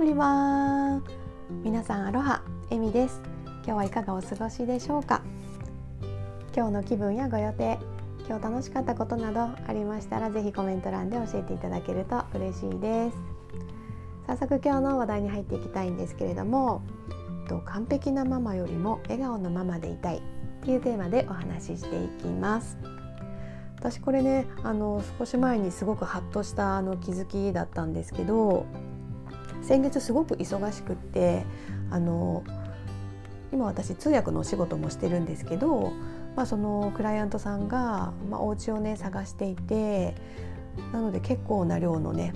ブリワン皆さんアロハエミです。今日はいかがお過ごしでしょうか？今日の気分やご予定今日楽しかったことなどありましたらぜひコメント欄で教えていただけると嬉しいです。早速今日の話題に入っていきたいんですけれども完璧なママよりも笑顔のママでいたいっていうテーマでお話ししていきます。私これねあの少し前にすごくハッとしたあの気づきだったんですけど先月すごく忙しくってあの今私通訳のお仕事もしてるんですけど、まあ、そのクライアントさんが、まあ、お家をね探していてなので結構な量のね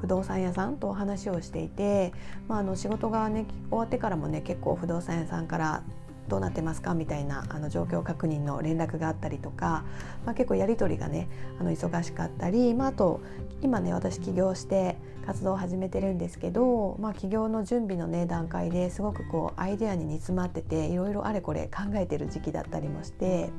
不動産屋さんとお話をしていて、まあ、あの仕事がね終わってからもね結構不動産屋さんからどうなってますか？みたいなあの状況確認の連絡があったりとか、まあ、結構やり取りがねあの忙しかったり、まあ、あと今ね私起業して活動を始めてるんですけど、まあ、起業の準備のね段階ですごくこうアイデアに煮詰まってていろいろあれこれ考えてる時期だったりもして。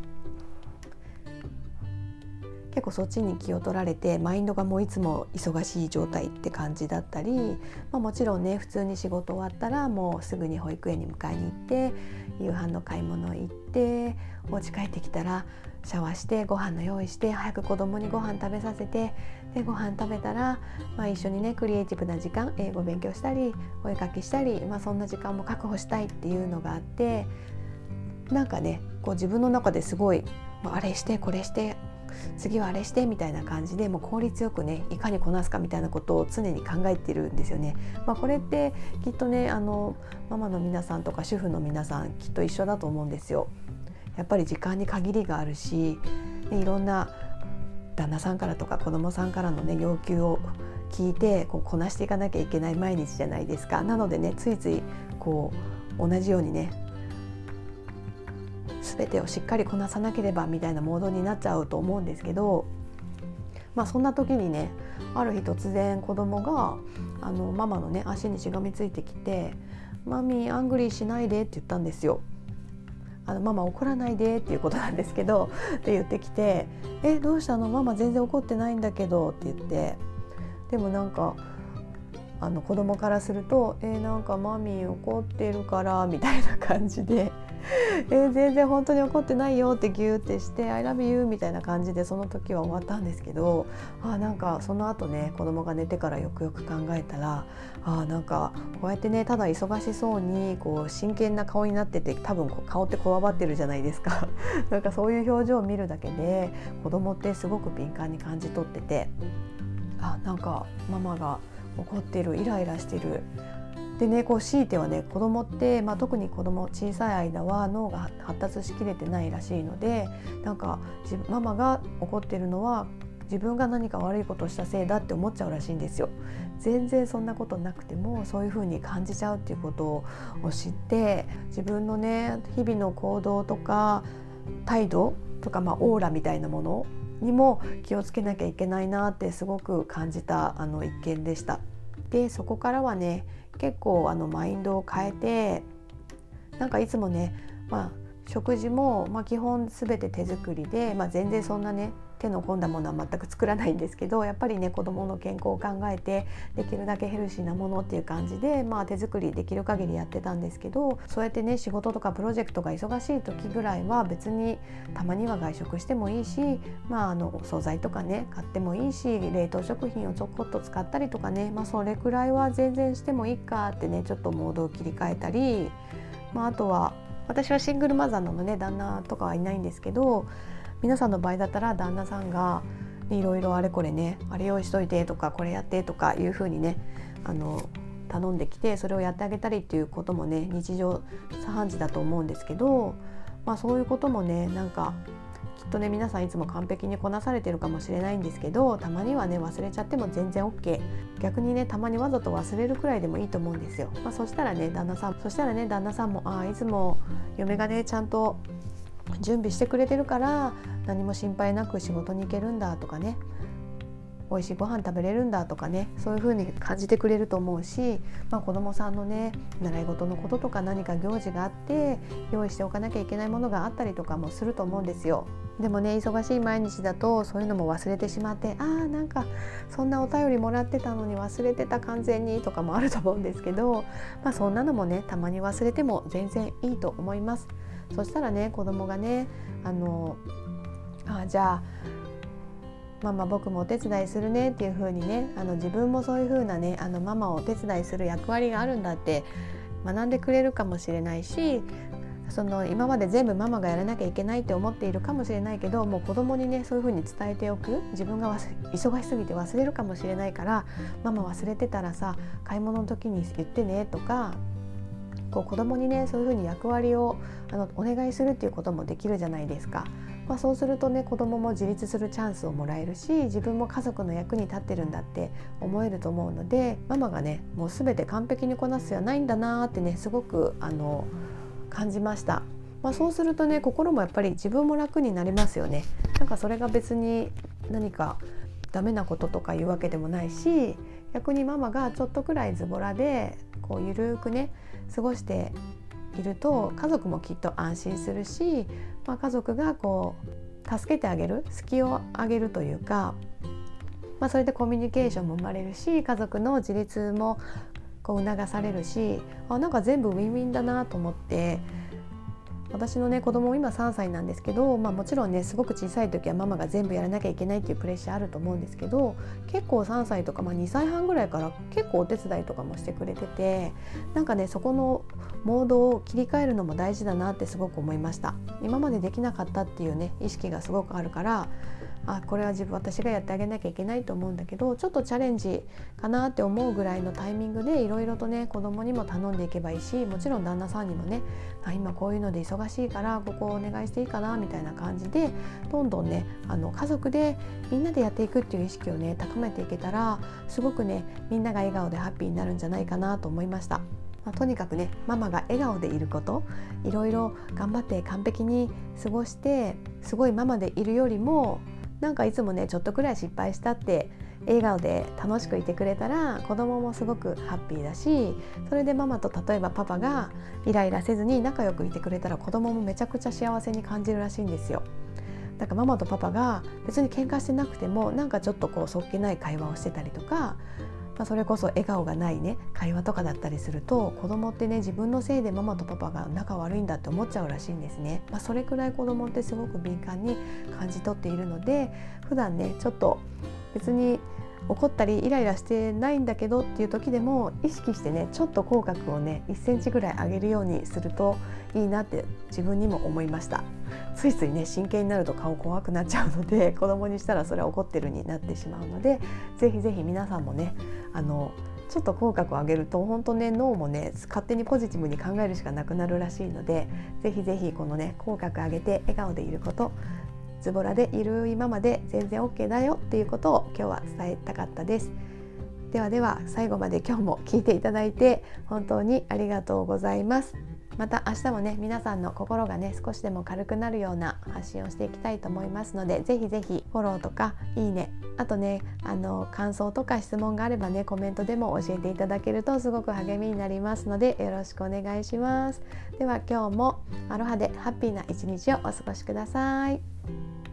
結構そっちに気を取られてマインドがもういつも忙しい状態って感じだったり、まあ、もちろんね普通に仕事終わったらもうすぐに保育園に迎えに行って夕飯の買い物行ってお家帰ってきたらシャワーしてご飯の用意して早く子供にご飯食べさせてでご飯食べたら、まあ、一緒にねクリエイティブな時間英語勉強したりお絵かきしたり、まあ、そんな時間も確保したいっていうのがあってなんかねこう自分の中ですごいあれしてこれして次はあれしてみたいな感じでもう効率よくねいかにこなすかみたいなことを常に考えてるんですよね。まあ、これってきっとねあのママの皆さんとか主婦の皆さんきっと一緒だと思うんですよ。やっぱり時間に限りがあるし、いろんな旦那さんからとか子供さんからのね要求を聞いてこうこなしていかなきゃいけない毎日じゃないですか。なのでねついついこう同じようにね全てをしっかりこなさなければみたいなモードになっちゃうと思うんですけど、まあ、そんな時にねある日突然子供があのママのね足にしがみついてきて「Mommy angry しないで」って言ったんですよ。あのママ怒らないでっていうことなんですけどって言ってきて「えどうしたの？ママ全然怒ってないんだけど」って言ってでもなんかあの子供からすると「えー、なんか Mommy 怒ってるから」みたいな感じで え、全然本当に怒ってないよってギューってして「I love you」みたいな感じでその時は終わったんですけどあなんかその後ね子供が寝てからよくよく考えたらあなんかこうやってねただ忙しそうにこう真剣な顔になってて多分顔ってこわばってるじゃないですか。なんかそういう表情を見るだけで子供ってすごく敏感に感じ取っててあなんかママが怒ってるイライラしてるでねこう強いてはね子供って、まあ、特に子供小さい間は脳が発達しきれてないらしいのでなんかママが怒ってるのは自分が何か悪いことをしたせいだって思っちゃうらしいんですよ。全然そんなことなくてもそういうふうに感じちゃうっていうことを知って自分のね日々の行動とか態度とか、まあ、オーラみたいなものにも気をつけなきゃいけないなってすごく感じたあの一件でした。でそこからはね結構あのマインドを変えてなんかいつもね、まあ、食事も、まあ、基本全て手作りで、まあ、全然そんなね手の込んだものは全く作らないんですけどやっぱりね子どもの健康を考えてできるだけヘルシーなものっていう感じで、まあ、手作りできる限りやってたんですけどそうやってね仕事とかプロジェクトが忙しい時ぐらいは別にたまには外食してもいいし、まあ、あのお惣菜とかね買ってもいいし冷凍食品をちょこっと使ったりとかね、まあ、それくらいは全然してもいいかってねちょっとモードを切り替えたり、まあ、あとは私はシングルマザーなので旦那とかはいないんですけど皆さんの場合だったら旦那さんがいろいろあれこれねあれ用意しといてとかこれやってとかいうふうにねあの頼んできてそれをやってあげたりっていうこともね日常茶飯事だと思うんですけど、まあ、そういうこともねなんかきっとね皆さんいつも完璧にこなされてるかもしれないんですけどたまにはね忘れちゃっても全然 OK 逆にねたまにわざと忘れるくらいでもいいと思うんですよ、まあ、そしたらね旦那さんそしたらね旦那さんもああいつも嫁がねちゃんと準備してくれてるから何も心配なく仕事に行けるんだとかね美味しいご飯食べれるんだとかねそういう風に感じてくれると思うし、まあ、子どもさんのね習い事のこととか何か行事があって用意しておかなきゃいけないものがあったりとかもすると思うんですよ。でもね忙しい毎日だとそういうのも忘れてしまってあーなんかそんなお便りもらってたのに忘れてた完全にとかもあると思うんですけど、まあ、そんなのもねたまに忘れても全然いいと思います。そしたらね子供がねあのあじゃあママ僕もお手伝いするねっていう風にねあの自分もそういう風なねあのママをお手伝いする役割があるんだって学んでくれるかもしれないしその今まで全部ママがやらなきゃいけないって思っているかもしれないけどもう子供にねそういう風に伝えておく。自分が忙しすぎて忘れるかもしれないからママ忘れてたらさ買い物の時に言ってねとかこう子供にねそういう風に役割をあのお願いするっていうこともできるじゃないですか。まあ、そうするとね子供も自立するチャンスをもらえるし自分も家族の役に立ってるんだって思えると思うのでママがねもう全て完璧にこなすはないんだなってねすごくあの感じました。まあ、そうするとね心もやっぱり自分も楽になりますよね。なんかそれが別に何かダメなこととかいうわけでもないし逆にママがちょっとくらいズボラでこうゆるくね過ごしていると家族もきっと安心するし、まあ、家族がこう助けてあげる隙をあげるというか、まあ、それでコミュニケーションも生まれるし家族の自立もこう促されるしあなんか全部ウィンウィンだなと思って私のね子供今3歳なんですけど、まあ、もちろんねすごく小さい時はママが全部やらなきゃいけないっていうプレッシャーあると思うんですけど結構3歳とか、まあ、2歳半ぐらいから結構お手伝いとかもしてくれててなんかねそこのモードを切り替えるのも大事だなってすごく思いました。今までできなかったっていうね意識がすごくあるからあこれは自分私がやってあげなきゃいけないと思うんだけどちょっとチャレンジかなって思うぐらいのタイミングでいろいろとね子供にも頼んでいけばいいしもちろん旦那さんにもねあ今こういうので忙しいからここお願いしていいかなみたいな感じでどんどんねあの家族でみんなでやっていくっていう意識をね高めていけたらすごくねみんなが笑顔でハッピーになるんじゃないかなと思いました。まあ、とにかくねママが笑顔でいることいろいろ頑張って完璧に過ごしてすごいママでいるよりもなんかいつもねちょっとくらい失敗したって笑顔で楽しくいてくれたら子供もすごくハッピーだしそれでママと例えばパパがイライラせずに仲良くいてくれたら子供もめちゃくちゃ幸せに感じるらしいんですよ。だからママとパパが別に喧嘩してなくてもなんかちょっとこうそっけない会話をしてたりとかまあ、それこそ笑顔がないね会話とかだったりすると子供ってね自分のせいでママとパパが仲悪いんだって思っちゃうらしいんですね、まあ、それくらい子供ってすごく敏感に感じ取っているので普段ねちょっと別に怒ったりイライラしてないんだけどっていう時でも意識してねちょっと口角をね1センチぐらい上げるようにするといいなって自分にも思いました。ついついね真剣になると顔怖くなっちゃうので 子供にしたらそれは怒ってるになってしまうのでぜひぜひ皆さんもねあのちょっと口角を上げると本当ね脳もね勝手にポジティブに考えるしかなくなるらしいのでぜひぜひこのね口角上げて笑顔でいることズボラでいる今まで全然 OK だよっていうことを今日は伝えたかったです。ではでは最後まで今日も聞いていただいて本当にありがとうございます。また明日もね皆さんの心がね少しでも軽くなるような発信をしていきたいと思いますのでぜひぜひフォローとかいいねあとねあの感想とか質問があればねコメントでも教えていただけるとすごく励みになりますのでよろしくお願いしますでは今日もアロハでハッピーな一日をお過ごしください。